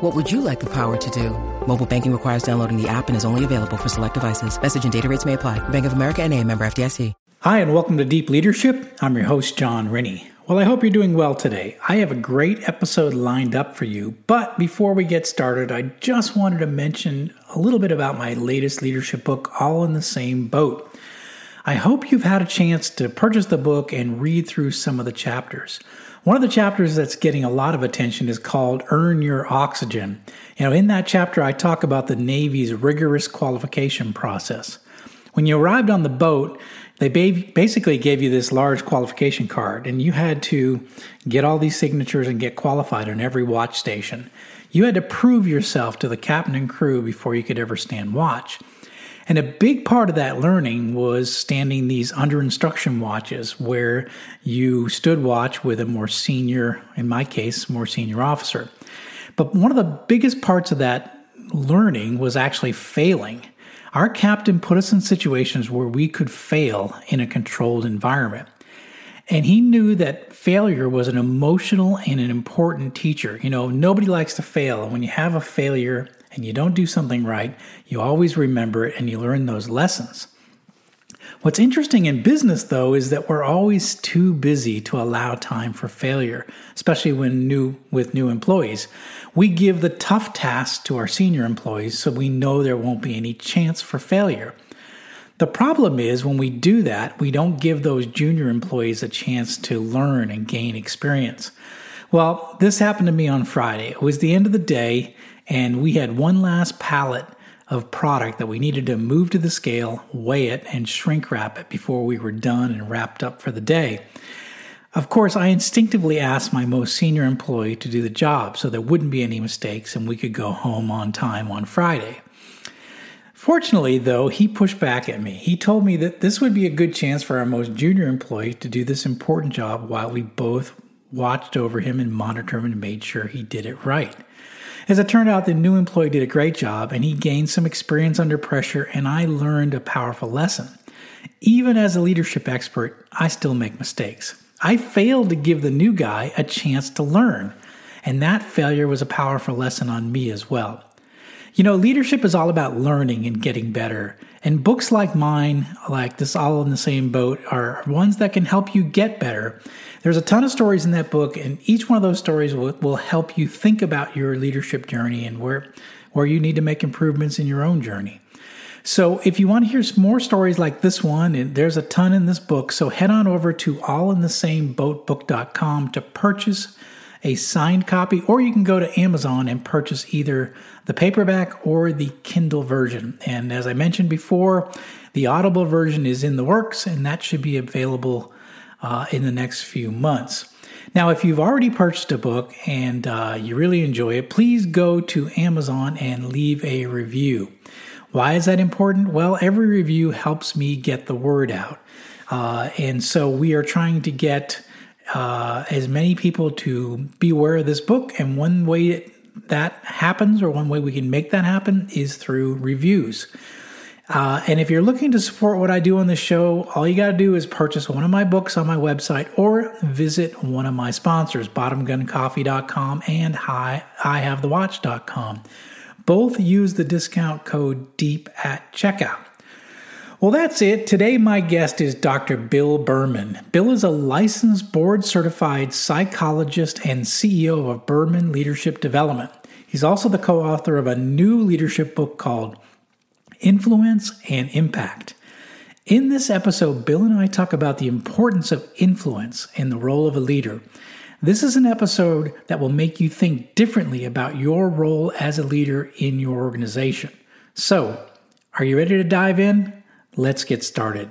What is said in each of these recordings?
What would you like the power to do? Mobile banking requires downloading the app and is only available for select devices. Message and data rates may apply. Bank of America and a member FDIC. Hi, and welcome to Deep Leadership. I'm your host, John Rennie. Well, I hope you're doing well today. I have a great episode lined up for you, but before we get started, I just wanted to mention a little bit about my latest leadership book, All in the Same Boat. I hope you've had a chance to purchase the book and read through some of the chapters. One of the chapters that's getting a lot of attention is called Earn Your Oxygen. You know, in that chapter, I talk about the Navy's rigorous qualification process. When you arrived on the boat, they basically gave you this large qualification card, and you had to get all these signatures and get qualified on every watch station. You had to prove yourself to the captain and crew before you could ever stand watch. And a big part of that learning was standing these under instruction watches where you stood watch with a more senior, in my case, more senior officer. But one of the biggest parts of that learning was actually failing. Our captain put us in situations where we could fail in a controlled environment. And he knew that failure was an emotional and an important teacher. You know, nobody likes to fail. And when you have a failure, and you don't do something right, you always remember it and you learn those lessons. What's interesting in business, though, is that we're always too busy to allow time for failure, especially when new with new employees. We give the tough tasks to our senior employees so we know there won't be any chance for failure. The problem is when we do that, we don't give those junior employees a chance to learn and gain experience. Well, this happened to me on Friday. It was the end of the day, and we had one last pallet of product that we needed to move to the scale, weigh it, and shrink wrap it before we were done and wrapped up for the day. Of course, I instinctively asked my most senior employee to do the job so there wouldn't be any mistakes and we could go home on time on Friday. Fortunately, though, he pushed back at me. He told me that this would be a good chance for our most junior employee to do this important job while we both watched over him and monitored him and made sure he did it right. As it turned out, the new employee did a great job and he gained some experience under pressure, and I learned a powerful lesson. Even as a leadership expert, I still make mistakes. I failed to give the new guy a chance to learn, and that failure was a powerful lesson on me as well. You know, leadership is all about learning and getting better. And books like mine, like this All in the Same Boat, are ones that can help you get better. There's a ton of stories in that book, and each one of those stories will, will help you think about your leadership journey and where, where you need to make improvements in your own journey. So, if you want to hear more stories like this one, and there's a ton in this book, so head on over to allinthesameboatbook.com to purchase a signed copy, or you can go to Amazon and purchase either the paperback or the Kindle version. And as I mentioned before, the Audible version is in the works, and that should be available uh, in the next few months. Now, if you've already purchased a book and uh, you really enjoy it, please go to Amazon and leave a review. Why is that important? Well, every review helps me get the word out. Uh, and so we are trying to get uh, as many people to be aware of this book. And one way that happens, or one way we can make that happen, is through reviews. Uh, and if you're looking to support what I do on the show, all you got to do is purchase one of my books on my website or visit one of my sponsors, bottomguncoffee.com and hi, ihavethewatch.com. Both use the discount code DEEP at checkout. Well, that's it. Today, my guest is Dr. Bill Berman. Bill is a licensed board certified psychologist and CEO of Berman Leadership Development. He's also the co author of a new leadership book called Influence and Impact. In this episode, Bill and I talk about the importance of influence in the role of a leader. This is an episode that will make you think differently about your role as a leader in your organization. So, are you ready to dive in? Let's get started.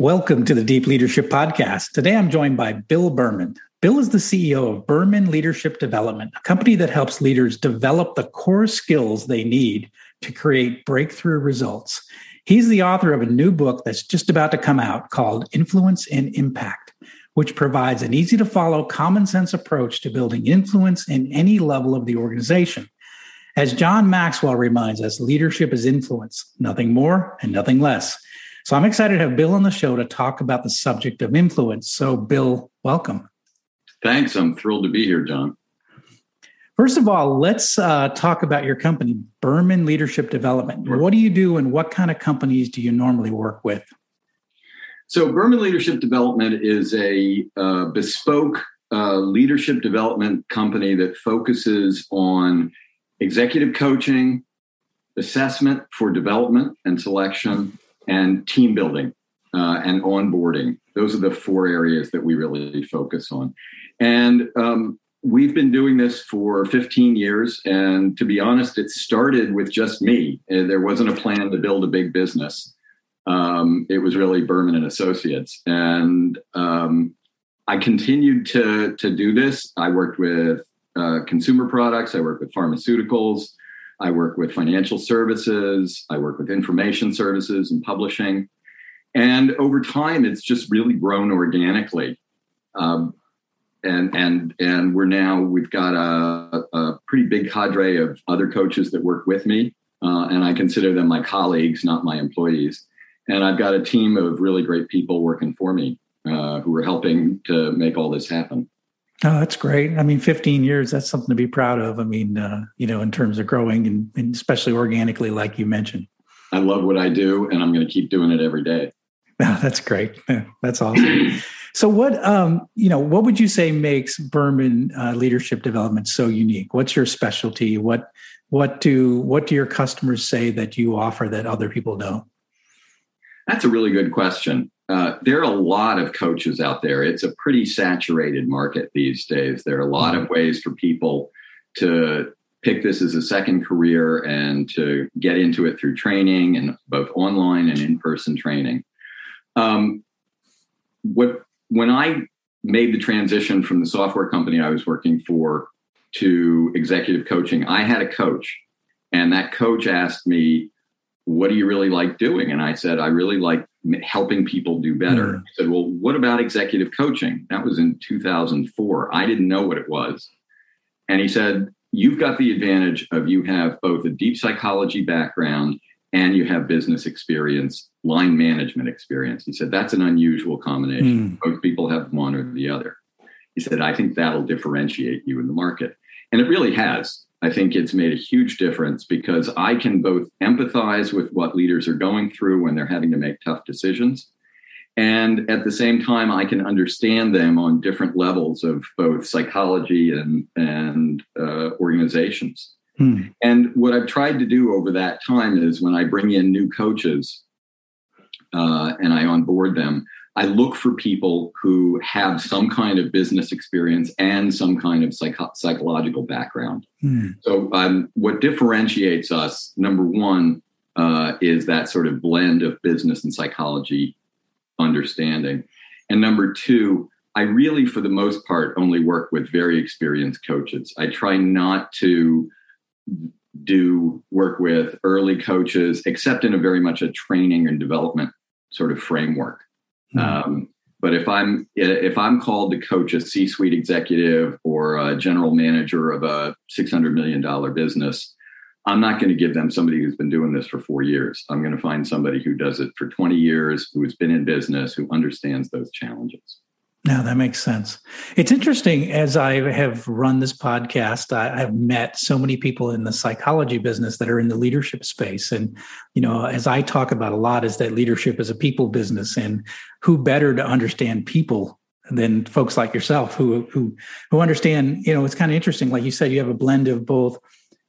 Welcome to the Deep Leadership Podcast. Today I'm joined by Bill Berman. Bill is the CEO of Berman Leadership Development, a company that helps leaders develop the core skills they need to create breakthrough results. He's the author of a new book that's just about to come out called Influence and Impact, which provides an easy to follow, common sense approach to building influence in any level of the organization. As John Maxwell reminds us, leadership is influence, nothing more and nothing less. So I'm excited to have Bill on the show to talk about the subject of influence. So, Bill, welcome. Thanks. I'm thrilled to be here, John. First of all, let's uh, talk about your company, Berman Leadership Development. Sure. What do you do and what kind of companies do you normally work with? So, Berman Leadership Development is a uh, bespoke uh, leadership development company that focuses on executive coaching, assessment for development and selection, and team building uh, and onboarding. Those are the four areas that we really focus on. And um, we've been doing this for 15 years. And to be honest, it started with just me. Uh, there wasn't a plan to build a big business. Um, it was really Berman and Associates. And um, I continued to, to do this. I worked with uh, consumer products, I worked with pharmaceuticals. I work with financial services, I work with information services and publishing. And over time, it's just really grown organically. Um, and and and we're now we've got a, a, pretty big cadre of other coaches that work with me, uh, and I consider them my colleagues, not my employees. And I've got a team of really great people working for me uh, who are helping to make all this happen. Oh, that's great. I mean, 15 years, that's something to be proud of. I mean, uh, you know, in terms of growing and, and, especially organically, like you mentioned. I love what I do and I'm going to keep doing it every day. Oh, that's great. That's awesome. so what, um, you know, what would you say makes Berman uh, leadership development so unique? What's your specialty? What, what do, what do your customers say that you offer that other people don't? That's a really good question. Uh, there are a lot of coaches out there. It's a pretty saturated market these days. There are a lot of ways for people to pick this as a second career and to get into it through training and both online and in-person training. Um, what when I made the transition from the software company I was working for to executive coaching, I had a coach, and that coach asked me, "What do you really like doing?" And I said, "I really like helping people do better. Mm. He said, Well, what about executive coaching? That was in 2004. I didn't know what it was. And he said, You've got the advantage of you have both a deep psychology background and you have business experience, line management experience. He said, That's an unusual combination. Mm. Both people have one or the other. He said, I think that'll differentiate you in the market. And it really has. I think it's made a huge difference because I can both empathize with what leaders are going through when they're having to make tough decisions. And at the same time, I can understand them on different levels of both psychology and, and uh, organizations. Hmm. And what I've tried to do over that time is when I bring in new coaches uh, and I onboard them, I look for people who have some kind of business experience and some kind of psycho- psychological background. Hmm. So, um, what differentiates us, number one, uh, is that sort of blend of business and psychology understanding. And number two, I really, for the most part, only work with very experienced coaches. I try not to do work with early coaches, except in a very much a training and development sort of framework. Mm-hmm. Um, but if I'm if I'm called to coach a C-suite executive or a general manager of a six hundred million dollar business, I'm not going to give them somebody who's been doing this for four years. I'm going to find somebody who does it for 20 years, who's been in business, who understands those challenges. No, that makes sense. It's interesting as I have run this podcast, I have met so many people in the psychology business that are in the leadership space. And, you know, as I talk about a lot, is that leadership is a people business. And who better to understand people than folks like yourself who who who understand, you know, it's kind of interesting. Like you said, you have a blend of both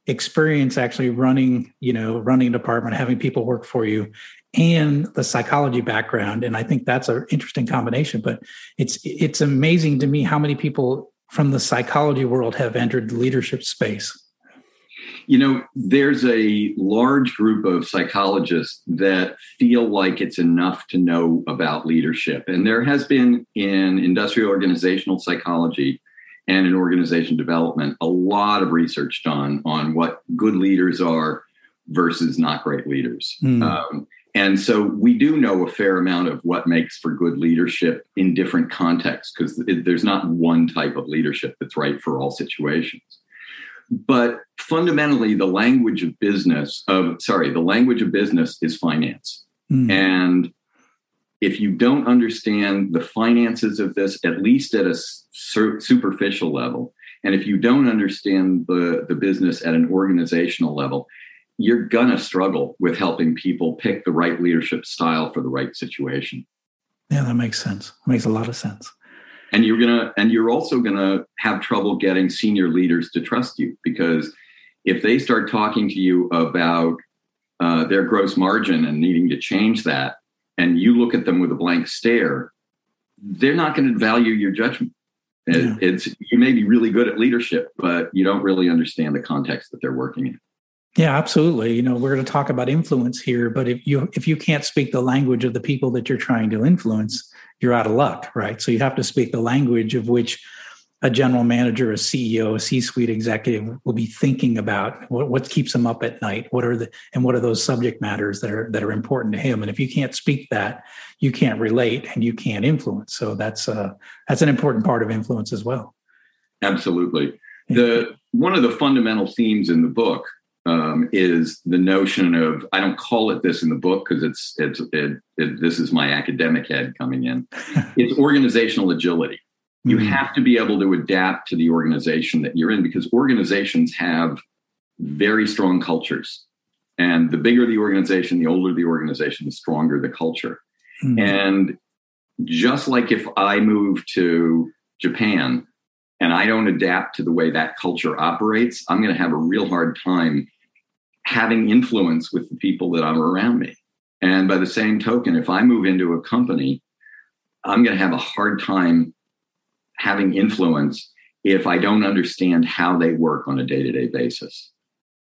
experience actually running, you know, running a department, having people work for you, and the psychology background and i think that's an interesting combination but it's it's amazing to me how many people from the psychology world have entered the leadership space. You know there's a large group of psychologists that feel like it's enough to know about leadership. And there has been in industrial organizational psychology and in organization development a lot of research done on what good leaders are versus not great leaders. Mm. um, and so we do know a fair amount of what makes for good leadership in different contexts because there's not one type of leadership that's right for all situations. But fundamentally, the language of business, of sorry, the language of business is finance. Mm. And if you don't understand the finances of this, at least at a superficial level, and if you don't understand the, the business at an organizational level, you're gonna struggle with helping people pick the right leadership style for the right situation. Yeah, that makes sense. It makes a lot of sense. And you're gonna and you're also gonna have trouble getting senior leaders to trust you because if they start talking to you about uh, their gross margin and needing to change that, and you look at them with a blank stare, they're not going to value your judgment. Yeah. It's you may be really good at leadership, but you don't really understand the context that they're working in. Yeah, absolutely. You know, we're going to talk about influence here, but if you if you can't speak the language of the people that you're trying to influence, you're out of luck, right? So you have to speak the language of which a general manager, a CEO, a C-suite executive will be thinking about what, what keeps them up at night. What are the and what are those subject matters that are that are important to him? And if you can't speak that, you can't relate and you can't influence. So that's uh, that's an important part of influence as well. Absolutely. The one of the fundamental themes in the book um, is the notion of I don't call it this in the book because it's it's it, it, this is my academic head coming in. it's organizational agility. You mm-hmm. have to be able to adapt to the organization that you're in because organizations have very strong cultures. And the bigger the organization, the older the organization, the stronger the culture. Mm-hmm. And just like if I move to Japan and I don't adapt to the way that culture operates, I'm going to have a real hard time having influence with the people that are around me. And by the same token, if I move into a company, I'm going to have a hard time having influence if I don't understand how they work on a day to day basis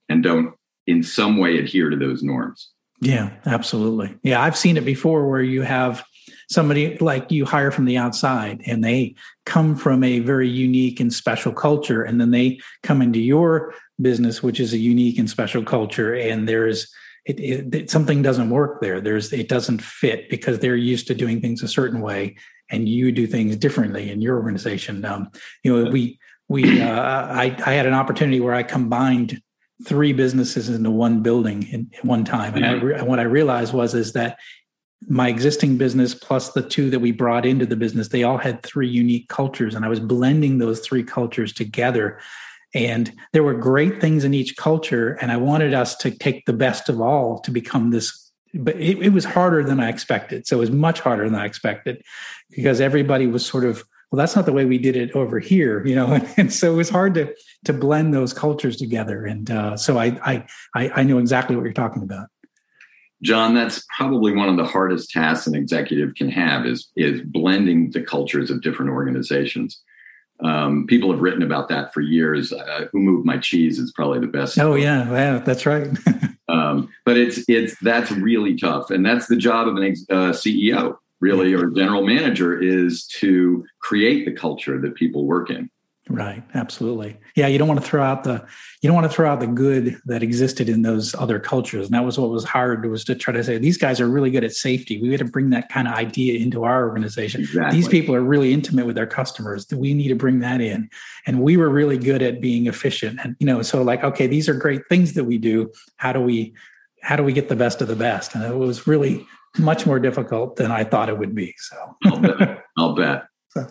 and don't in some way adhere to those norms. Yeah, absolutely. Yeah, I've seen it before where you have somebody like you hire from the outside and they come from a very unique and special culture. And then they come into your business which is a unique and special culture. And there's it, it, it, something doesn't work there. There's it doesn't fit because they're used to doing things a certain way and you do things differently in your organization. Um, you know we we uh, I, I had an opportunity where i combined three businesses into one building in, in one time. And I, what i realized was is that my existing business plus the two that we brought into the business, they all had three unique cultures. And I was blending those three cultures together. And there were great things in each culture. And I wanted us to take the best of all to become this. But it, it was harder than I expected. So it was much harder than I expected because everybody was sort of, well, that's not the way we did it over here, you know. And, so it was hard to to blend those cultures together. And uh, so I, I I I know exactly what you're talking about. John, that's probably one of the hardest tasks an executive can have is is blending the cultures of different organizations. Um, people have written about that for years. Uh, Who moved my cheese is probably the best. Oh yeah, yeah, that's right. um, but it's it's that's really tough, and that's the job of an ex- uh, CEO, really, or general manager, is to create the culture that people work in. Right. Absolutely. Yeah. You don't want to throw out the you don't want to throw out the good that existed in those other cultures. And that was what was hard was to try to say these guys are really good at safety. We had to bring that kind of idea into our organization. Exactly. These people are really intimate with their customers. We need to bring that in. And we were really good at being efficient. And you know, so like, okay, these are great things that we do. How do we how do we get the best of the best? And it was really much more difficult than I thought it would be. So I'll bet. I'll bet. So,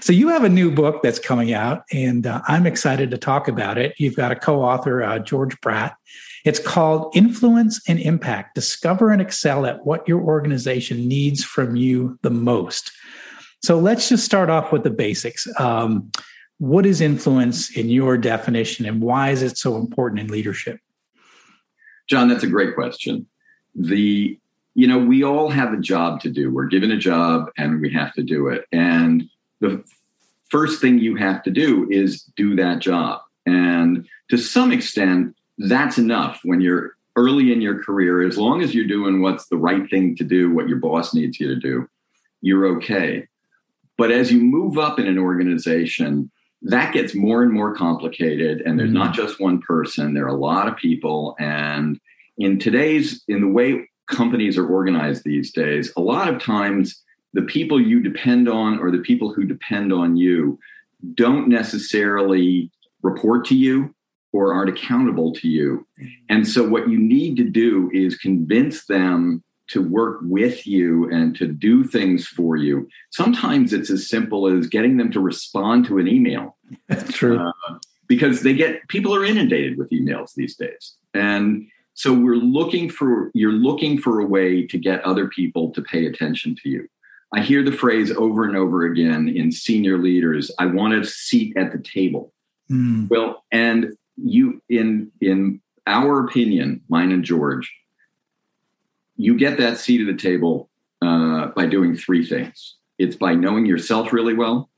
so you have a new book that's coming out, and uh, I'm excited to talk about it. You've got a co-author, uh, George Bradt. It's called Influence and Impact: Discover and Excel at What Your Organization Needs from You the Most. So let's just start off with the basics. Um, what is influence in your definition, and why is it so important in leadership? John, that's a great question. The you know, we all have a job to do. We're given a job and we have to do it. And the first thing you have to do is do that job. And to some extent, that's enough when you're early in your career. As long as you're doing what's the right thing to do, what your boss needs you to do, you're okay. But as you move up in an organization, that gets more and more complicated. And there's mm-hmm. not just one person, there are a lot of people. And in today's, in the way companies are organized these days, a lot of times the people you depend on or the people who depend on you don't necessarily report to you or aren't accountable to you. And so, what you need to do is convince them to work with you and to do things for you. Sometimes it's as simple as getting them to respond to an email. That's true. Uh, because they get people are inundated with emails these days. And so we're looking for you're looking for a way to get other people to pay attention to you. I hear the phrase over and over again in senior leaders, I want a seat at the table. Mm. Well, and you in in our opinion, mine and George, you get that seat at the table uh, by doing three things. It's by knowing yourself really well.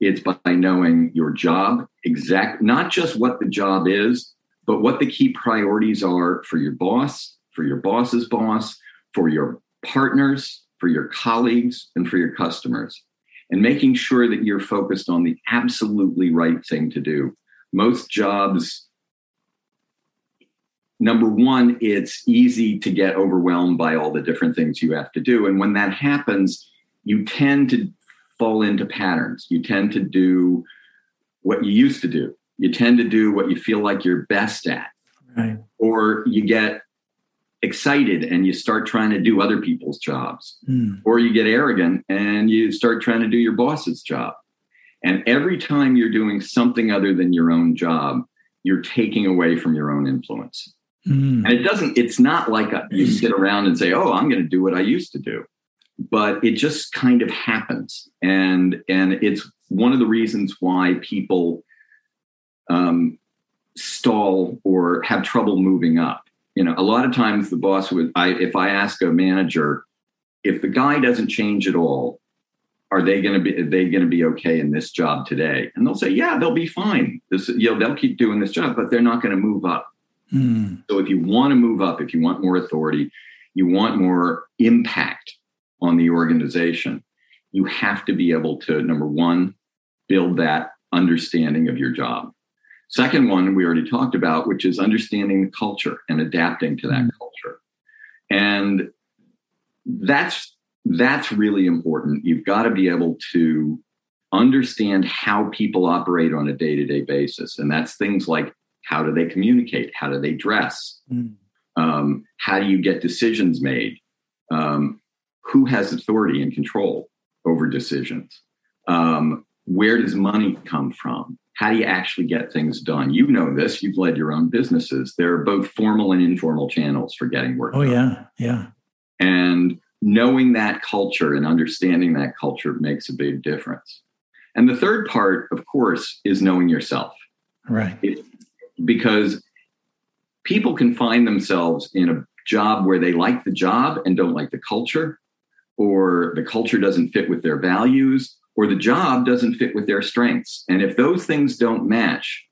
It's by knowing your job exact, not just what the job is, but what the key priorities are for your boss, for your boss's boss, for your partners, for your colleagues, and for your customers. And making sure that you're focused on the absolutely right thing to do. Most jobs, number one, it's easy to get overwhelmed by all the different things you have to do. And when that happens, you tend to fall into patterns. You tend to do what you used to do you tend to do what you feel like you're best at. Right. Or you get excited and you start trying to do other people's jobs. Mm. Or you get arrogant and you start trying to do your boss's job. And every time you're doing something other than your own job, you're taking away from your own influence. Mm. And it doesn't, it's not like a, you sit around and say, oh, I'm going to do what I used to do. But it just kind of happens. And, and it's one of the reasons why people um, stall or have trouble moving up. You know, a lot of times the boss would, I, if I ask a manager, if the guy doesn't change at all, are they going to be, are they going to be okay in this job today? And they'll say, yeah, they'll be fine. This, you know, they'll keep doing this job, but they're not going to move up. Mm. So if you want to move up, if you want more authority, you want more impact on the organization, you have to be able to, number one, build that understanding of your job. Second one we already talked about, which is understanding the culture and adapting to that mm-hmm. culture. And that's that's really important. You've got to be able to understand how people operate on a day-to-day basis. And that's things like how do they communicate? How do they dress? Mm. Um, how do you get decisions made? Um, who has authority and control over decisions? Um, where does money come from? How do you actually get things done? You know this, you've led your own businesses. There are both formal and informal channels for getting work oh, done. yeah, yeah. And knowing that culture and understanding that culture makes a big difference. And the third part, of course, is knowing yourself. Right. It, because people can find themselves in a job where they like the job and don't like the culture, or the culture doesn't fit with their values, or the job doesn't fit with their strengths. And if those things don't match,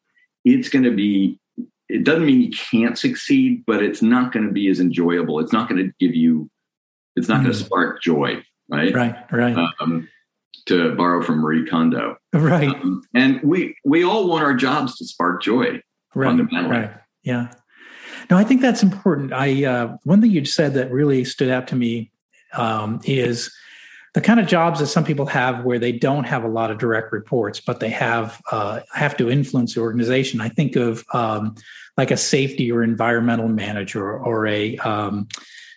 it's going to be, it doesn't mean you can't succeed, but it's not going to be as enjoyable. It's not going to give you, it's not mm. going to spark joy, right? Right, right. Um, to borrow from Marie Kondo. Right. Um, and we, we all want our jobs to spark joy. Right, right. Yeah. No, I think that's important. I, uh, one thing you said that really stood out to me um, is, the kind of jobs that some people have where they don't have a lot of direct reports, but they have uh, have to influence the organization. I think of um, like a safety or environmental manager or, a um,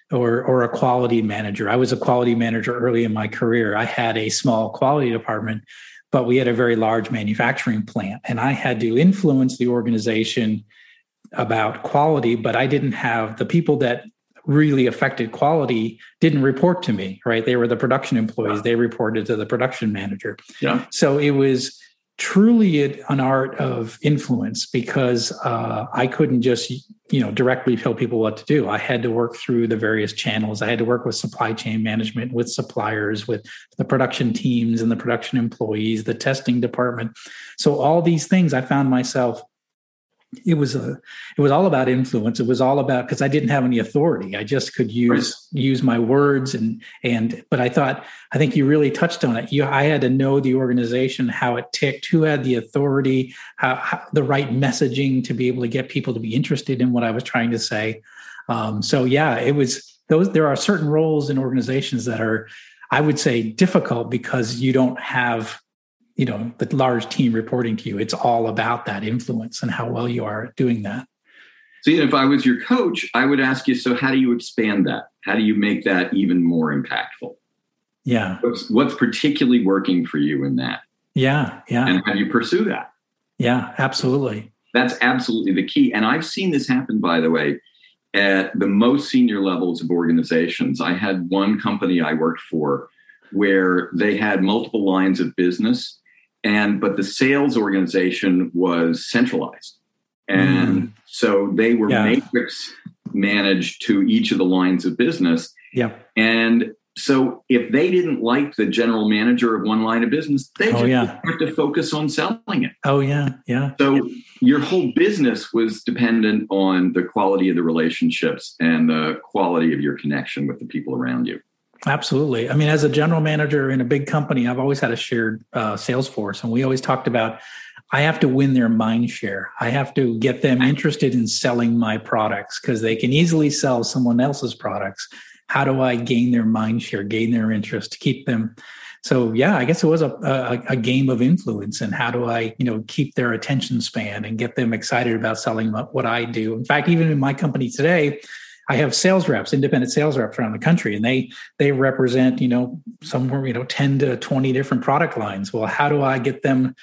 or or a quality manager. I was a quality manager early in my career. I had a small quality department, but we had a very large manufacturing plant, and I had to influence the organization about quality, but I didn't have the people that really affected quality didn't report to me, right? They were the production employees. They reported to the production manager. Yeah. So it was truly an art of influence because uh, I couldn't just you know directly tell people what to do. I had to work through the various channels. I had to work with supply chain management, with suppliers, with the production teams and the production employees, the testing department. So all these things, I found myself it was a it was all about influence. It was all about because i didn't have any authority. I just could use right. use my words and and but i thought i think you really touched on it. You i had to know the organization how it ticked who had the authority how, how, the right messaging to be able to get people to be interested in what i was trying to say. Um, so yeah it was those there are certain roles in organizations that are i would say difficult because you don't have you know the large team reporting to you it's all about that influence and how well you are doing that. See if i was your coach i would ask you so how do you expand that? How do you make that even more impactful? Yeah. What's, what's particularly working for you in that? Yeah yeah. And how do you pursue that? Yeah absolutely. That's absolutely the key. And i've seen this happen by the way at the most senior levels of organizations. I had one company i worked for where they had multiple lines of business and but the sales organization was centralized and mm. so they were yeah. matrix managed to each of the lines of business yeah and so if they didn't like the general manager of one line of business they oh, just yeah. have to focus on selling it oh yeah yeah so yeah. your whole business was dependent on the quality of the relationships and the quality of your connection with the people around you Absolutely. I mean, as a general manager in a big company, I've always had a shared uh, sales force, and we always talked about I have to win their mind share. I have to get them interested in selling my products because they can easily sell someone else's products. How do I gain their mind share, gain their interest, keep them? So yeah, I guess it was a, a, a game of influence, and how do I, you know, keep their attention span and get them excited about selling what I do? In fact, even in my company today, I have sales reps, independent sales reps around the country, and they they represent you know somewhere you know ten to twenty different product lines. Well, how do I get them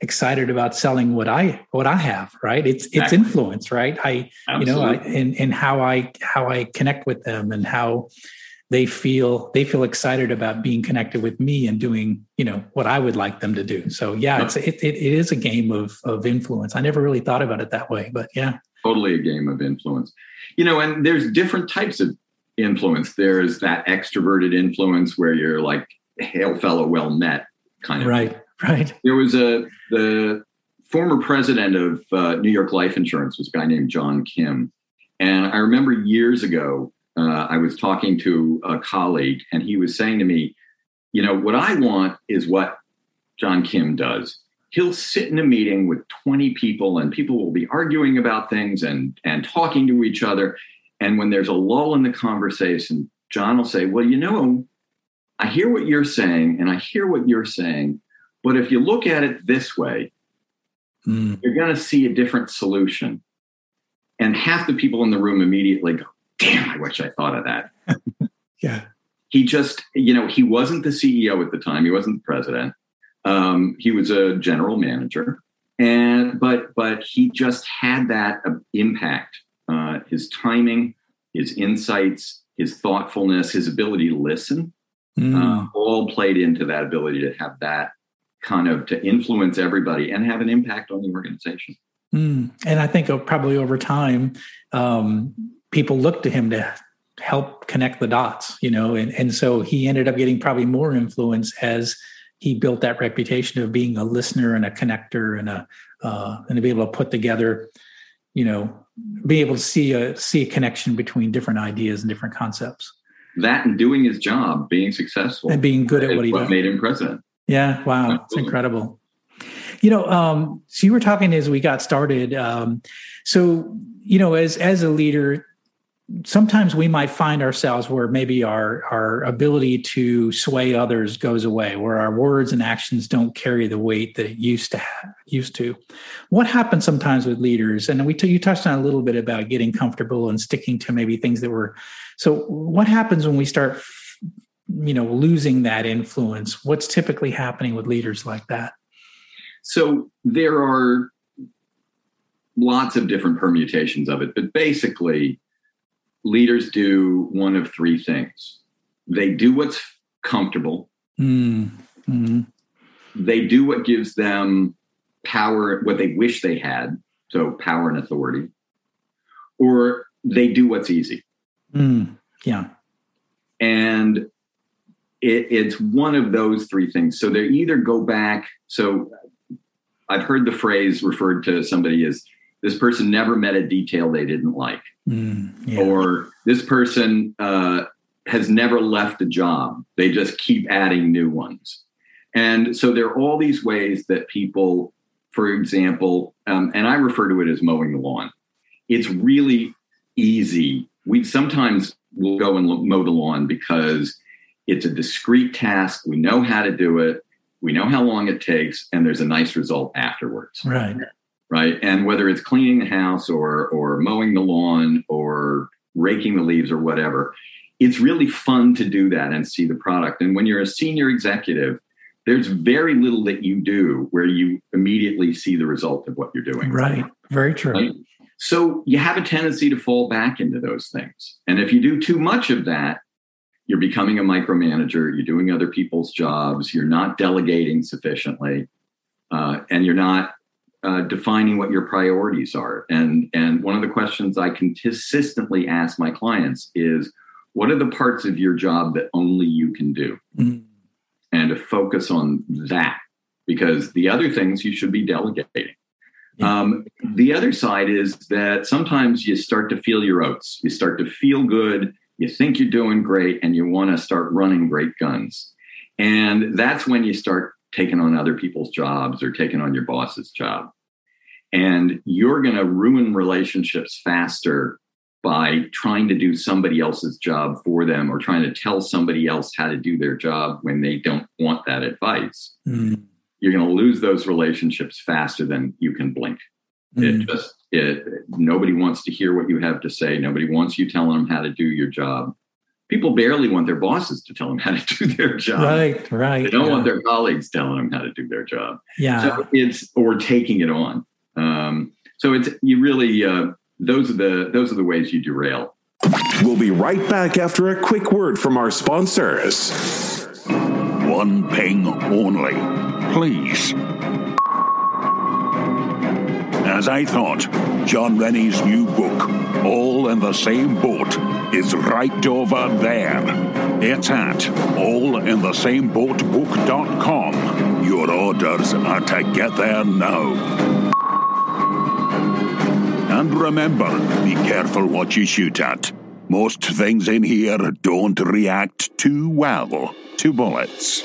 excited about selling what I what I have? Right? It's exactly. it's influence, right? I Absolutely. you know I, and and how I how I connect with them and how they feel they feel excited about being connected with me and doing you know what I would like them to do. So yeah, it's it, it, it is a game of of influence. I never really thought about it that way, but yeah, totally a game of influence you know, and there's different types of influence. There's that extroverted influence where you're like, hail fellow, well met kind of. Right, right. There was a, the former president of uh, New York Life Insurance was a guy named John Kim. And I remember years ago, uh, I was talking to a colleague and he was saying to me, you know, what I want is what John Kim does he'll sit in a meeting with 20 people and people will be arguing about things and and talking to each other. And when there's a lull in the conversation john will say well you know i hear what you're saying and i hear what you're saying but if you look at it this way mm. you're going to see a different solution. And half the people in the room immediately go damn i wish i thought of that. Yeah. He just you know he wasn't the ceo at the time. He wasn't the president um, he was a general manager, and but but he just had that uh, impact. Uh, his timing, his insights, his thoughtfulness, his ability to listen, mm. uh, all played into that ability to have that kind of to influence everybody and have an impact on the organization. Mm. And I think probably over time, um, people looked to him to help connect the dots, you know, and, and so he ended up getting probably more influence as he built that reputation of being a listener and a connector and a uh, and to be able to put together, you know, be able to see a see a connection between different ideas and different concepts. That and doing his job, being successful, and being good at what he what does, made him president. Yeah, wow, Absolutely. it's incredible. You know, um, so you were talking as we got started. Um, so you know, as as a leader, sometimes we might find ourselves where maybe our our ability to sway others goes away where our words and actions don't carry the weight that it used to have, used to. What happens sometimes with leaders and we t- you touched on a little bit about getting comfortable and sticking to maybe things that were so what happens when we start you know losing that influence? What's typically happening with leaders like that? So there are lots of different permutations of it but basically leaders do one of three things they do what's comfortable mm. mm-hmm. they do what gives them power what they wish they had so power and authority or they do what's easy mm. yeah and it, it's one of those three things so they either go back so i've heard the phrase referred to somebody as this person never met a detail they didn't like mm, yeah. or this person uh, has never left a job. They just keep adding new ones. And so there are all these ways that people for example um, and i refer to it as mowing the lawn. It's really easy. We sometimes will go and mow the lawn because it's a discrete task. We know how to do it. We know how long it takes and there's a nice result afterwards. Right right? And whether it's cleaning the house or or mowing the lawn or raking the leaves or whatever, it's really fun to do that and see the product. And when you're a senior executive, there's very little that you do where you immediately see the result of what you're doing. Right. Very true. Right? So you have a tendency to fall back into those things. And if you do too much of that, you're becoming a micromanager, you're doing other people's jobs, you're not delegating sufficiently, uh, and you're not uh, defining what your priorities are. And and one of the questions I consistently ask my clients is, what are the parts of your job that only you can do? Mm-hmm. And to focus on that, because the other things you should be delegating. Yeah. Um, the other side is that sometimes you start to feel your oats. You start to feel good. You think you're doing great, and you want to start running great guns. And that's when you start taking on other people's jobs or taking on your boss's job. And you're going to ruin relationships faster by trying to do somebody else's job for them or trying to tell somebody else how to do their job when they don't want that advice. Mm. You're going to lose those relationships faster than you can blink. Mm. It just it nobody wants to hear what you have to say. Nobody wants you telling them how to do your job people barely want their bosses to tell them how to do their job. Right, right. They don't yeah. want their colleagues telling them how to do their job. Yeah. So it's or taking it on. Um, so it's you really uh, those are the those are the ways you derail. We'll be right back after a quick word from our sponsors. One ping only, please. As I thought, John Rennie's new book, All in the Same Boat, is right over there. It's at allinthesameboatbook.com. Your orders are to get there now. And remember, be careful what you shoot at. Most things in here don't react too well to bullets.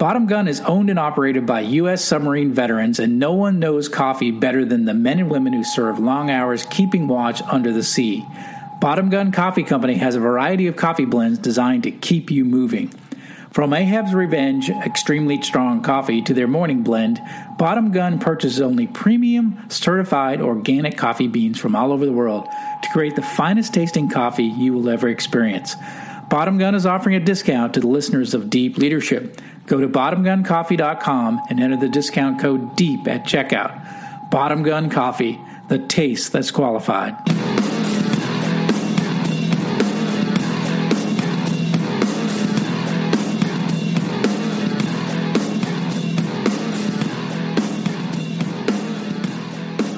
Bottom Gun is owned and operated by U.S. submarine veterans, and no one knows coffee better than the men and women who serve long hours keeping watch under the sea. Bottom Gun Coffee Company has a variety of coffee blends designed to keep you moving. From Ahab's Revenge extremely strong coffee to their morning blend, Bottom Gun purchases only premium, certified organic coffee beans from all over the world to create the finest tasting coffee you will ever experience. Bottom Gun is offering a discount to the listeners of Deep Leadership. Go to bottomguncoffee.com and enter the discount code DEEP at checkout. Bottom Gun Coffee, the taste that's qualified.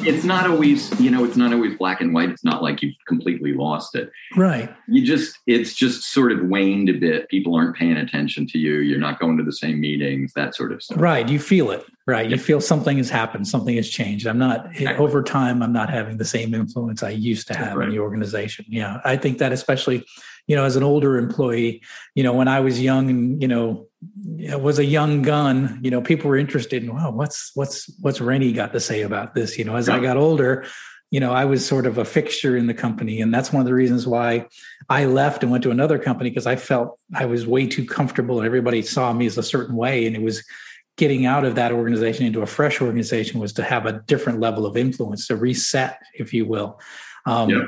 It's not always you know it's not always black and white. It's not like you've completely lost it. Right. You just it's just sort of waned a bit. People aren't paying attention to you. You're not going to the same meetings that sort of stuff. Right. You feel it. Right. You feel something has happened. Something has changed. I'm not over time i'm not having the same influence i used to have right. in the organization. Yeah. I think that especially you know as an older employee you know when i was young and you know was a young gun you know people were interested in wow what's what's what's rennie got to say about this? You know as i got older you know i was sort of a fixture in the company and that's one of the reasons why i left and went to another company because i felt i was way too comfortable and everybody saw me as a certain way and it was getting out of that organization into a fresh organization was to have a different level of influence to reset if you will. Um, yeah.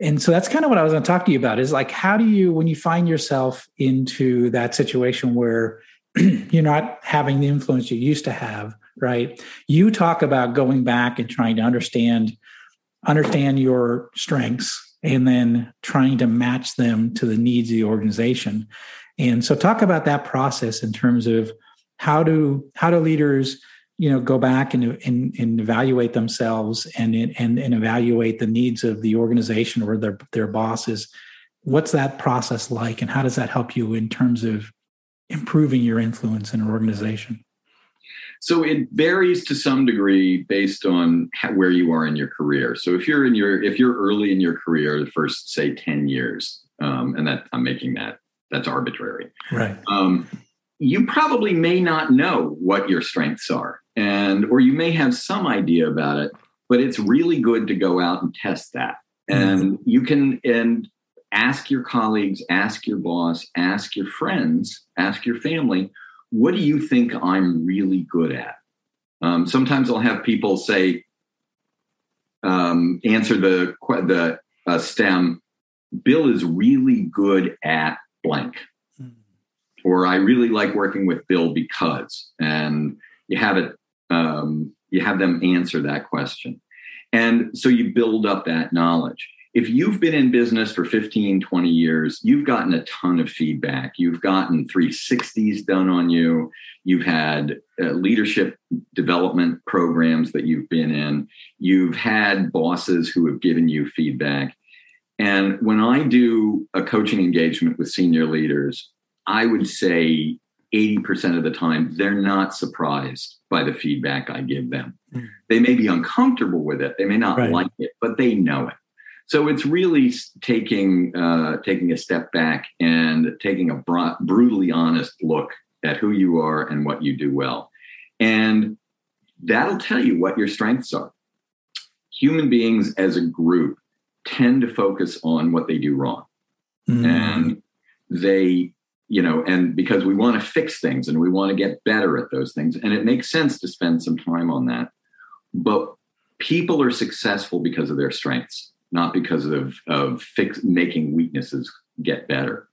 And so that's kind of what i was going to talk to you about is like how do you when you find yourself into that situation where you're not having the influence you used to have right? You talk about going back and trying to understand understand your strengths and then trying to match them to the needs of the organization. And so talk about that process in terms of how do how do leaders you know go back and, and, and evaluate themselves and, and and evaluate the needs of the organization or their their bosses. What's that process like and how does that help you in terms of improving your influence in an organization? So it varies to some degree based on how, where you are in your career. So if you're in your if you're early in your career the first say 10 years um, and that i'm making that that's arbitrary. Right. Um, you probably may not know what your strengths are and or you may have some idea about it but it's really good to go out and test that. Mm-hmm. and you can and ask your colleagues ask your boss ask your friends ask your family what do you think i'm really good at? Um, sometimes i'll have people say um, answer the the uh, stem bill is really good at blank or I really like working with Bill because, and you have it, um, you have them answer that question. And so you build up that knowledge. If you've been in business for 15, 20 years, you've gotten a ton of feedback. You've gotten 360s done on you. You've had uh, leadership development programs that you've been in. You've had bosses who have given you feedback. And when I do a coaching engagement with senior leaders, I would say 80% of the time, they're not surprised by the feedback I give them. Mm. They may be uncomfortable with it, they may not right. like it, but they know it. So it's really taking uh, taking a step back and taking a br- brutally honest look at who you are and what you do well, and that'll tell you what your strengths are. Human beings as a group tend to focus on what they do wrong, mm. and they you know, and because we want to fix things and we want to get better at those things. And it makes sense to spend some time on that. But people are successful because of their strengths, not because of, of fix, making weaknesses get better.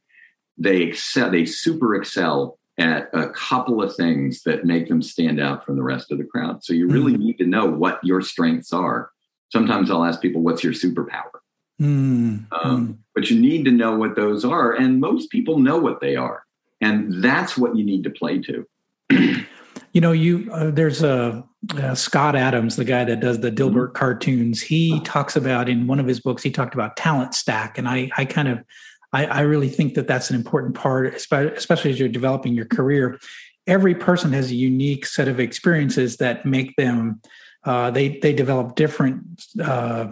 They excel, they super excel at a couple of things that make them stand out from the rest of the crowd. So you really mm-hmm. need to know what your strengths are. Sometimes I'll ask people, what's your superpower? Mm, um, mm. But you need to know what those are, and most people know what they are, and that's what you need to play to. you know, you uh, there's a uh, Scott Adams, the guy that does the Dilbert mm-hmm. cartoons. He talks about in one of his books. He talked about talent stack, and I I kind of I, I really think that that's an important part, especially as you're developing your career. Every person has a unique set of experiences that make them uh, they they develop different uh,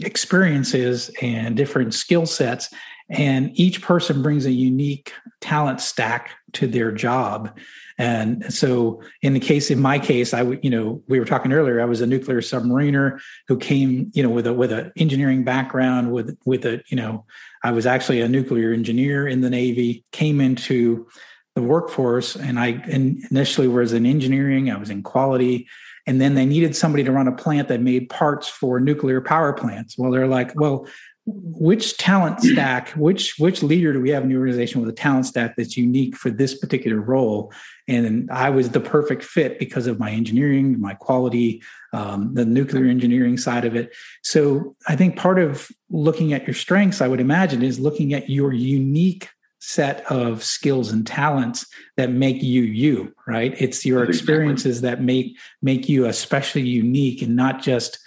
experiences and different skill sets, and each person brings a unique talent stack to their job. And so, in the case, in my case, I you know, we were talking earlier. I was a nuclear submariner who came, you know, with a with an engineering background, with with a, you know, I was actually a nuclear engineer in the Navy. Came into the workforce, and I initially was in engineering. I was in quality and then they needed somebody to run a plant that made parts for nuclear power plants. Well they're like well which talent stack which which leader do we have in the organization with a talent stack that's unique for this particular role? And i was the perfect fit because of my engineering my quality um, the nuclear engineering side of it. So i think part of looking at your strengths i would imagine is looking at your unique set of skills and talents that make you you right? It's your experiences that make make you especially unique and not just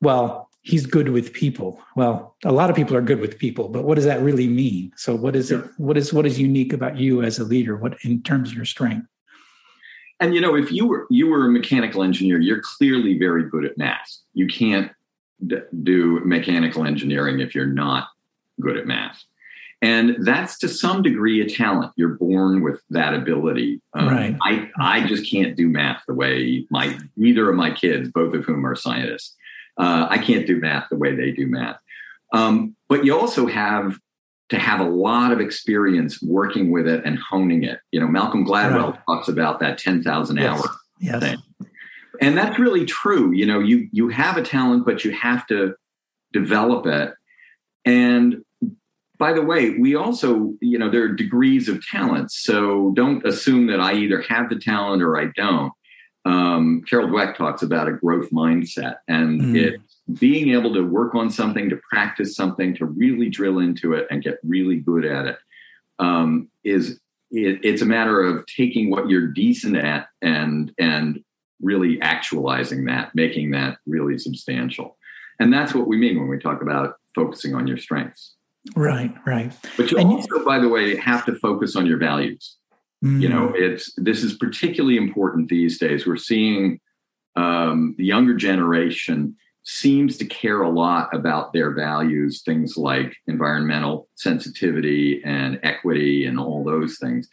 well he's good with people. Well a lot of people are good with people but what does that really mean? So what is it what is what is unique about you as a leader? What in terms of your strength? And you know, if you were you were a mechanical engineer, you're clearly very good at math. You can't d- do mechanical engineering if you're not good at math. And that's to some degree a talent. You're born with that ability. Um, Right. I I just can't do math the way my neither of my kids, both of whom are scientists. Uh, I can't do math the way they do math. Um, but you also have to have a lot of experience working with it and honing it. You know, Malcolm Gladwell Right. talks about that 10,000 Yes. hour yes thing. And that's really true. You know, you you have a talent, but you have to develop it. And by the way, we also, you know, there are degrees of talent. So don't assume that I either have the talent or I don't. Um, Carol Dweck talks about a growth mindset and Mm. it being able to work on something, to practice something, to really drill into it and get really good at it um, is it, it's a matter of taking what you're decent at and and really actualizing that, making that really substantial. And that's what we mean when we talk about focusing on your strengths. Right right But you And you- also, by the way, have to focus on your values. You know, it's this is particularly important these days. We're seeing um, the younger generation seems to care a lot about their values, things like environmental sensitivity and equity and all those things.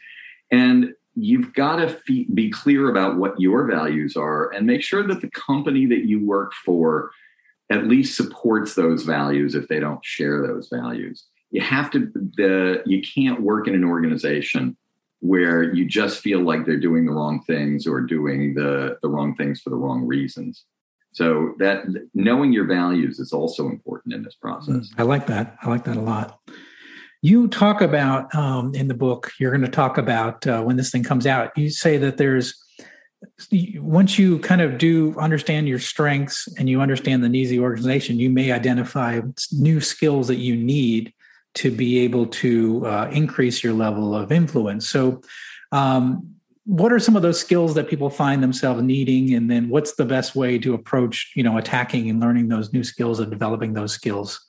And you've got to fe- be clear about what your values are and make sure that the company that you work for at least supports those values if they don't share those values. You have to the you can't work in an organization where you just feel like they're doing the wrong things or doing the the wrong things for the wrong reasons. So that knowing your values is also important in this process. I like that. I like that a lot. You talk about um, in the book, you're going to talk about uh, when this thing comes out. You say that there's, once you kind of do understand your strengths and you understand the needs of the organization, you may identify new skills that you need to be able to uh, increase your level of influence. So, um, what are some of those skills that people find themselves needing and then what's the best way to approach you know attacking and learning those new skills and developing those skills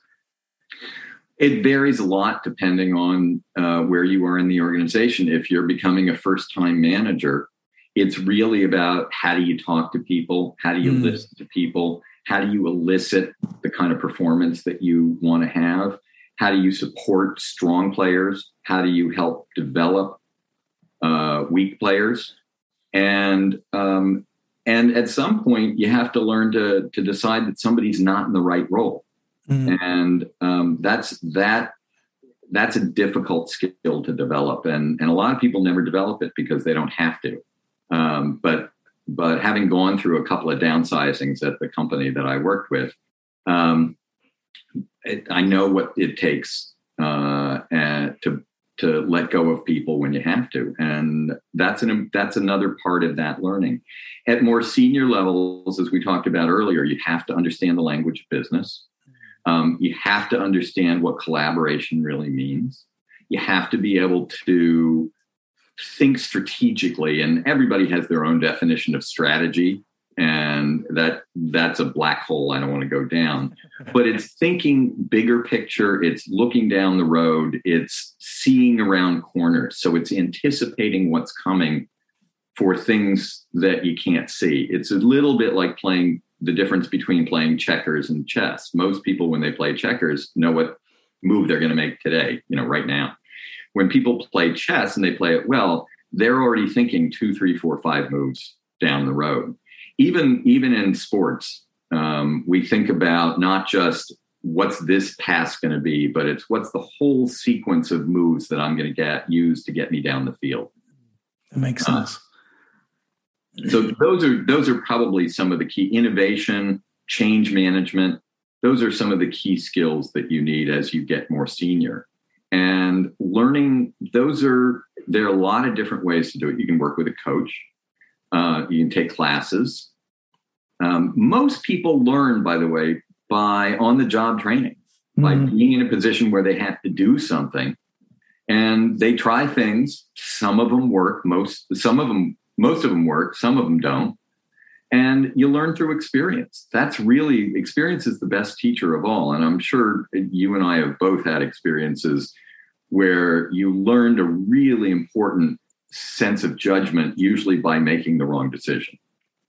It varies a lot depending on uh, where you are in the organization. If you're becoming a first time manager, it's really about how do you talk to people? How do you Mm. listen to people? How do you elicit the kind of performance that you want to have? How do you support strong players? How do you help develop uh, weak players? And um, and at some point, you have to learn to to decide that somebody's not in the right role Mm. and um, that's that that's a difficult skill to develop and and a lot of people never develop it because they don't have to um, but but having gone through a couple of downsizings at the company that i worked with um, it, i know what it takes uh, to to let go of people when you have to. And that's an that's another part of that learning. At more senior levels as we talked about earlier you have to understand the language of business. Um, you have to understand what collaboration really means. You have to be able to think strategically, and everybody has their own definition of strategy, and that that's a black hole I don't want to go down. But it's thinking bigger picture. It's looking down the road. It's seeing around corners. So it's anticipating what's coming for things that you can't see. It's a little bit like playing the difference between playing checkers and chess. Most people, when they play checkers, know what move they're going to make today, you know, right now. When people play chess and they play it well, they're already thinking two, three, four, five moves down the road. Even even in sports, um, we think about not just what's this pass going to be, but it's what's the whole sequence of moves that I'm going to get used to get me down the field. that makes Uh, sense so those are those are probably some of the key innovation change management those are some of the key skills that you need as you get more senior and learning those are there are a lot of different ways to do it you can work with a coach uh, you can take classes um, most people learn by the way by on the job training by Mhm. being in a position where they have to do something and they try things. Some of them work. Most some of them most of them work. Some of them don't. And you learn through experience. That's really experience is the best teacher of all. And I'm sure you and I have both had experiences where you learned a really important sense of judgment, usually by making the wrong decision.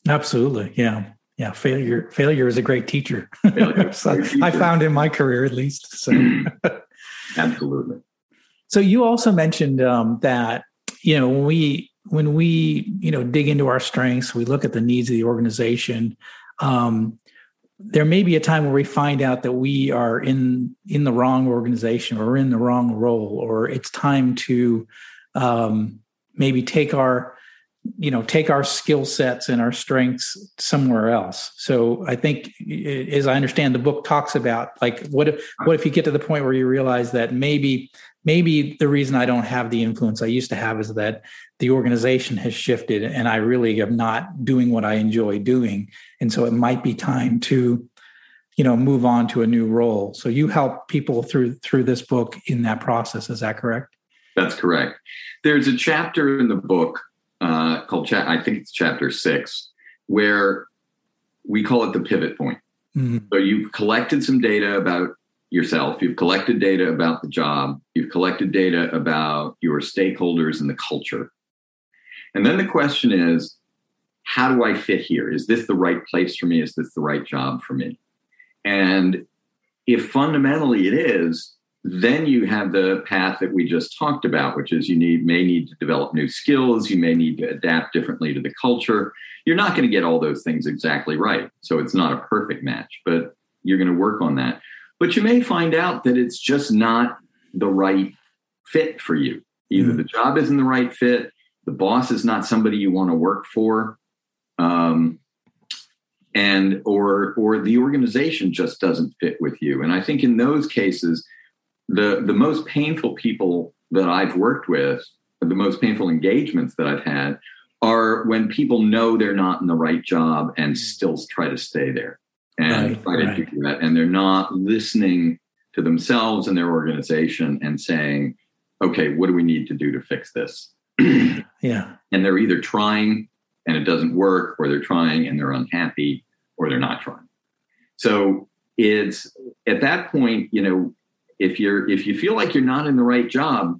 Absolutely. Yeah. Yeah. Failure, failure is a great teacher. so teacher. I found in my career at least. So absolutely. So you also mentioned um, that, you know, when we when we, you know, dig into our strengths, we look at the needs of the organization, um, there may be a time where we find out that we are in in the wrong organization or in the wrong role or it's time to um, maybe take our you know take our skill sets and our strengths somewhere else. So i think as i understand the book talks about like what if what if you get to the point where you realize that maybe maybe the reason i don't have the influence i used to have is that the organization has shifted and i really am not doing what i enjoy doing. And so it might be time to you know move on to a new role. So you help people through through this book in that process. Is that correct? That's correct. There's a chapter in the book uh, called cha- I think it's chapter six, where we call it the pivot point. Mm-hmm. So you've collected some data about yourself, you've collected data about the job, you've collected data about your stakeholders and the culture. And then the question is, how do I fit here? Is this the right place for me? Is this the right job for me? And if fundamentally it is, then you have the path that we just talked about, which is you need may need to develop new skills, you may need to adapt differently to the culture. You're not going to get all those things exactly right. So it's not a perfect match, but you're going to work on that. But you may find out that it's just not the right fit for you. Either mm-hmm. the job isn't the right fit, the boss is not somebody you want to work for, um, and or or the organization just doesn't fit with you. And I think in those cases, the the most painful people that I've worked with, the most painful engagements that I've had, are when people know they're not in the right job and mm. still try to stay there and right, try to right. do that, and they're not listening to themselves and their organization and saying, "Okay, what do we need to do to fix this?" yeah, and they're either trying and it doesn't work, or they're trying and they're unhappy, or they're not trying. So it's at that point, you know, if you're if you feel like you're not in the right job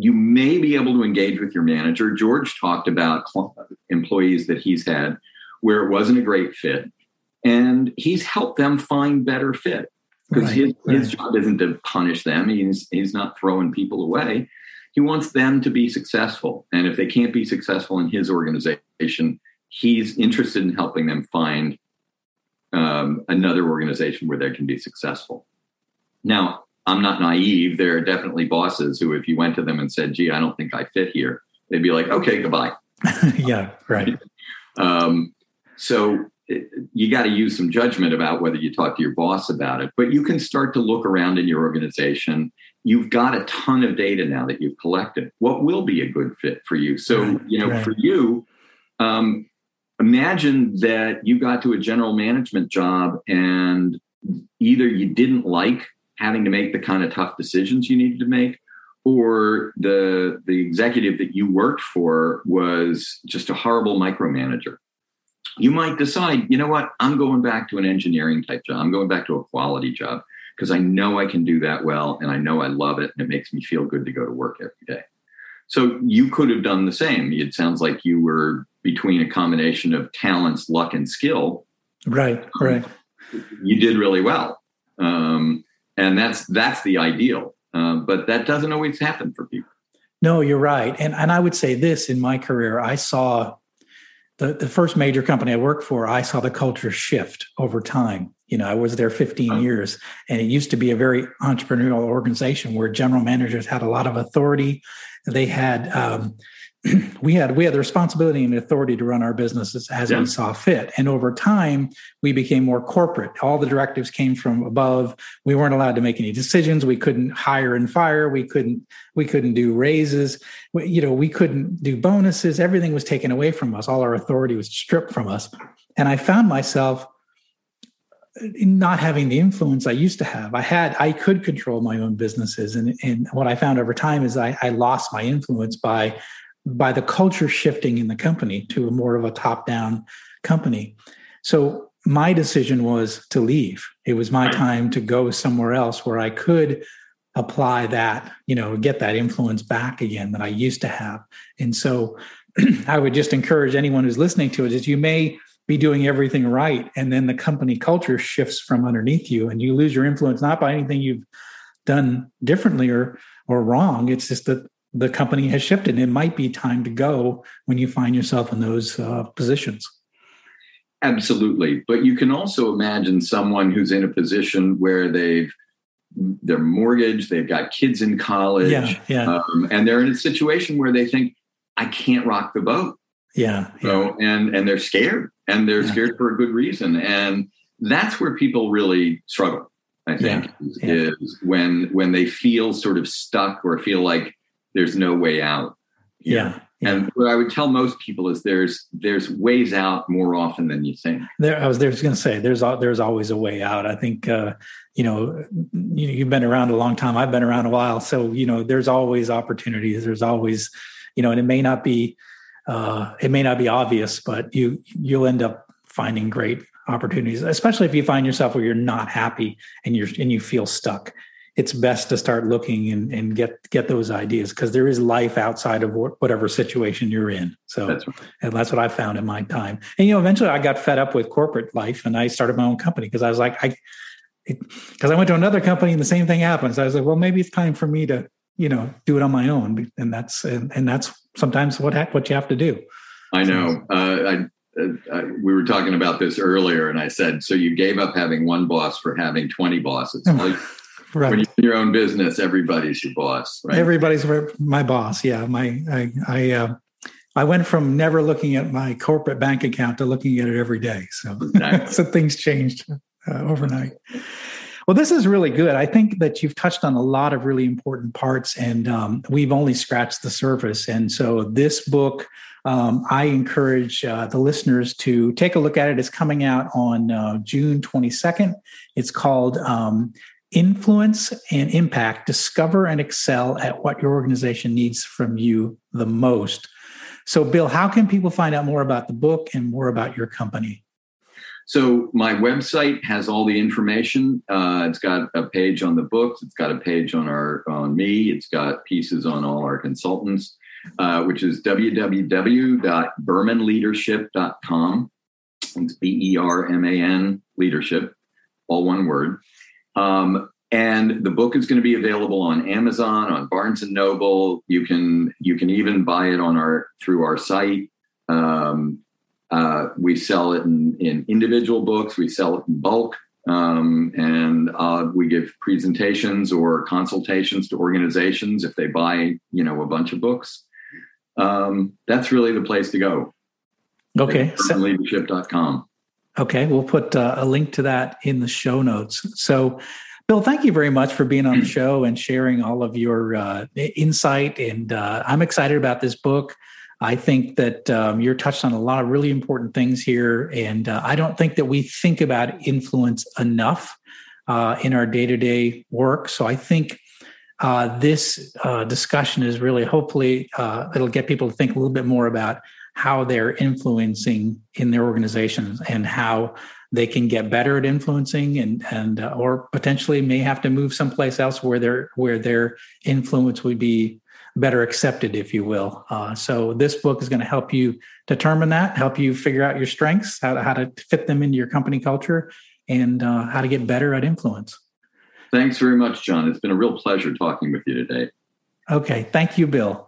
you may be able to engage with your manager. George talked about employees that he's had where it wasn't a great fit and he's helped them find better fit because right, his, right. his job isn't to punish them. He's he's not throwing people away. He wants them to be successful and if they can't be successful in his organization he's interested in helping them find um, another organization where they can be successful now, I'm not naive. There are definitely bosses who, if you went to them and said, gee, I don't think I fit here, they'd be like, okay, goodbye. yeah, right. um, so it, you got to use some judgment about whether you talk to your boss about it, but you can start to look around in your organization. You've got a ton of data now that you've collected. What will be a good fit for you? So, right, you know, right. for you, um, imagine that you got to a general management job and either you didn't like having to make the kind of tough decisions you needed to make or the the executive that you worked for was just a horrible micromanager. You might decide you know what? I'm going back to an engineering type job. I'm going back to a quality job because i know i can do that well and i know i love it and it makes me feel good to go to work every day. So you could have done the same. It sounds like you were between a combination of talents luck and skill. Right right. You did really well. Um, and that's that's the ideal. Uh, but that doesn't always happen for people. No, you're right, and and I would say this in my career, I saw the the first major company I worked for. I saw the culture shift over time. You know, I was there 15 uh-huh. years, and it used to be a very entrepreneurial organization where general managers had a lot of authority. They had um, we had we had the responsibility and authority to run our businesses as yeah. we saw fit. And over time we became more corporate. All the directives came from above. We weren't allowed to make any decisions. We couldn't hire and fire. We couldn't we couldn't do raises. We, you know we couldn't do bonuses. Everything was taken away from us. All our authority was stripped from us. And i found myself uh, not having the influence I used to have. I had, I could control my own businesses. And, and what I found over time is I, I lost my influence by, by the culture shifting in the company to a more of a top down company. So my decision was to leave. It was my time to go somewhere else where I could apply that, you know, get that influence back again that I used to have. And so I would just encourage anyone who's listening to it is you may be doing everything right and then the company culture shifts from underneath you and you lose your influence not by anything you've done differently or or wrong it's just that the company has shifted it might be time to go when you find yourself in those uh, positions absolutely but you can also imagine someone who's in a position where they've their mortgage they've got kids in college yeah, yeah. Um, and they're in a situation where they think i can't rock the boat yeah, yeah. So, and and they're scared and they're yeah. scared for a good reason and that's where people really struggle i think yeah. Is, is, when when they feel sort of stuck or feel like there's no way out yeah, yeah. and what i would tell most people is there's there's ways out more often than you think. There i was there's going to say there's there's always a way out. I think uh you know you've been around a long time. I've been around a while. So you know there's always opportunities. There's always you know and it may not be uh, it may not be obvious, but you you'll end up finding great opportunities, especially if you find yourself where you're not happy and you're and you feel stuck. It's best to start looking and, and get get those ideas because there is life outside of whatever situation you're in. So that's right. and that's what I found in my time. And you know, eventually I got fed up with corporate life and I started my own company because I was like, I because I went to another company and the same thing happens. I was like, well, maybe it's time for me to you know do it on my own and that's and, and that's sometimes what ha- what you have to do i know uh, I, uh, I, we were talking about this earlier and i said so you gave up having one boss for having 20 bosses right. when you're in your own business everybody's your boss right everybody's my boss yeah my i i uh, I went from never looking at my corporate bank account to looking at it every day. So, exactly. so things changed uh, overnight. Well, this is really good. I think that you've touched on a lot of really important parts, and um, we've only scratched the surface. And so, this book, um, I encourage uh, the listeners to take a look at it. It's coming out on uh, June 22nd. It's called um, Influence and Impact Discover and Excel at What Your Organization Needs from You the Most. So, Bill, how can people find out more about the book and more about your company? So my website has all the information. Uh, it's got a page on the books. It's got a page on our on me. It's got pieces on all our consultants, uh, which is www.bermanleadership.com. It's B E R M A N leadership, all one word. Um, and the book is going to be available on Amazon, on Barnes and Noble. You can you can even buy it on our through our site. Um, uh, we sell it in, in, individual books. We sell it in bulk. Um, and uh, we give presentations or consultations to organizations if they buy, you know, a bunch of books. Um, that's really the place to go. Okay. Leadership.com. Okay. We'll put uh, a link to that in the show notes. So, Bill, thank you very much for being on the show and sharing all of your uh, insight. And uh, I'm excited about this book. I think that um, you're touched on a lot of really important things here. And uh, I don't think that we think about influence enough uh, in our day to day work. So I think uh, this uh, discussion is really hopefully uh, it'll get people to think a little bit more about how they're influencing in their organizations and how they can get better at influencing and and uh, or potentially may have to move someplace else where their where their influence would be better accepted, if you will. Uh, so this book is going to help you determine that, help you figure out your strengths, how to, how to fit them into your company culture, and uh, how to get better at influence. Thanks very much, John. It's been a real pleasure talking with you today. Okay. Thank you, Bill.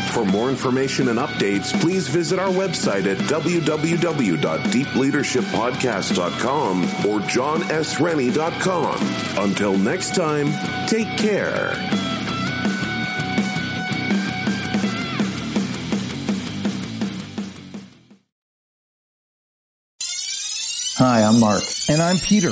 For more information and updates, please visit our website at www.deepleadershippodcast.com or johnsrennie.com. Until next time, take care. Hi, I'm Mark. And I'm Peter.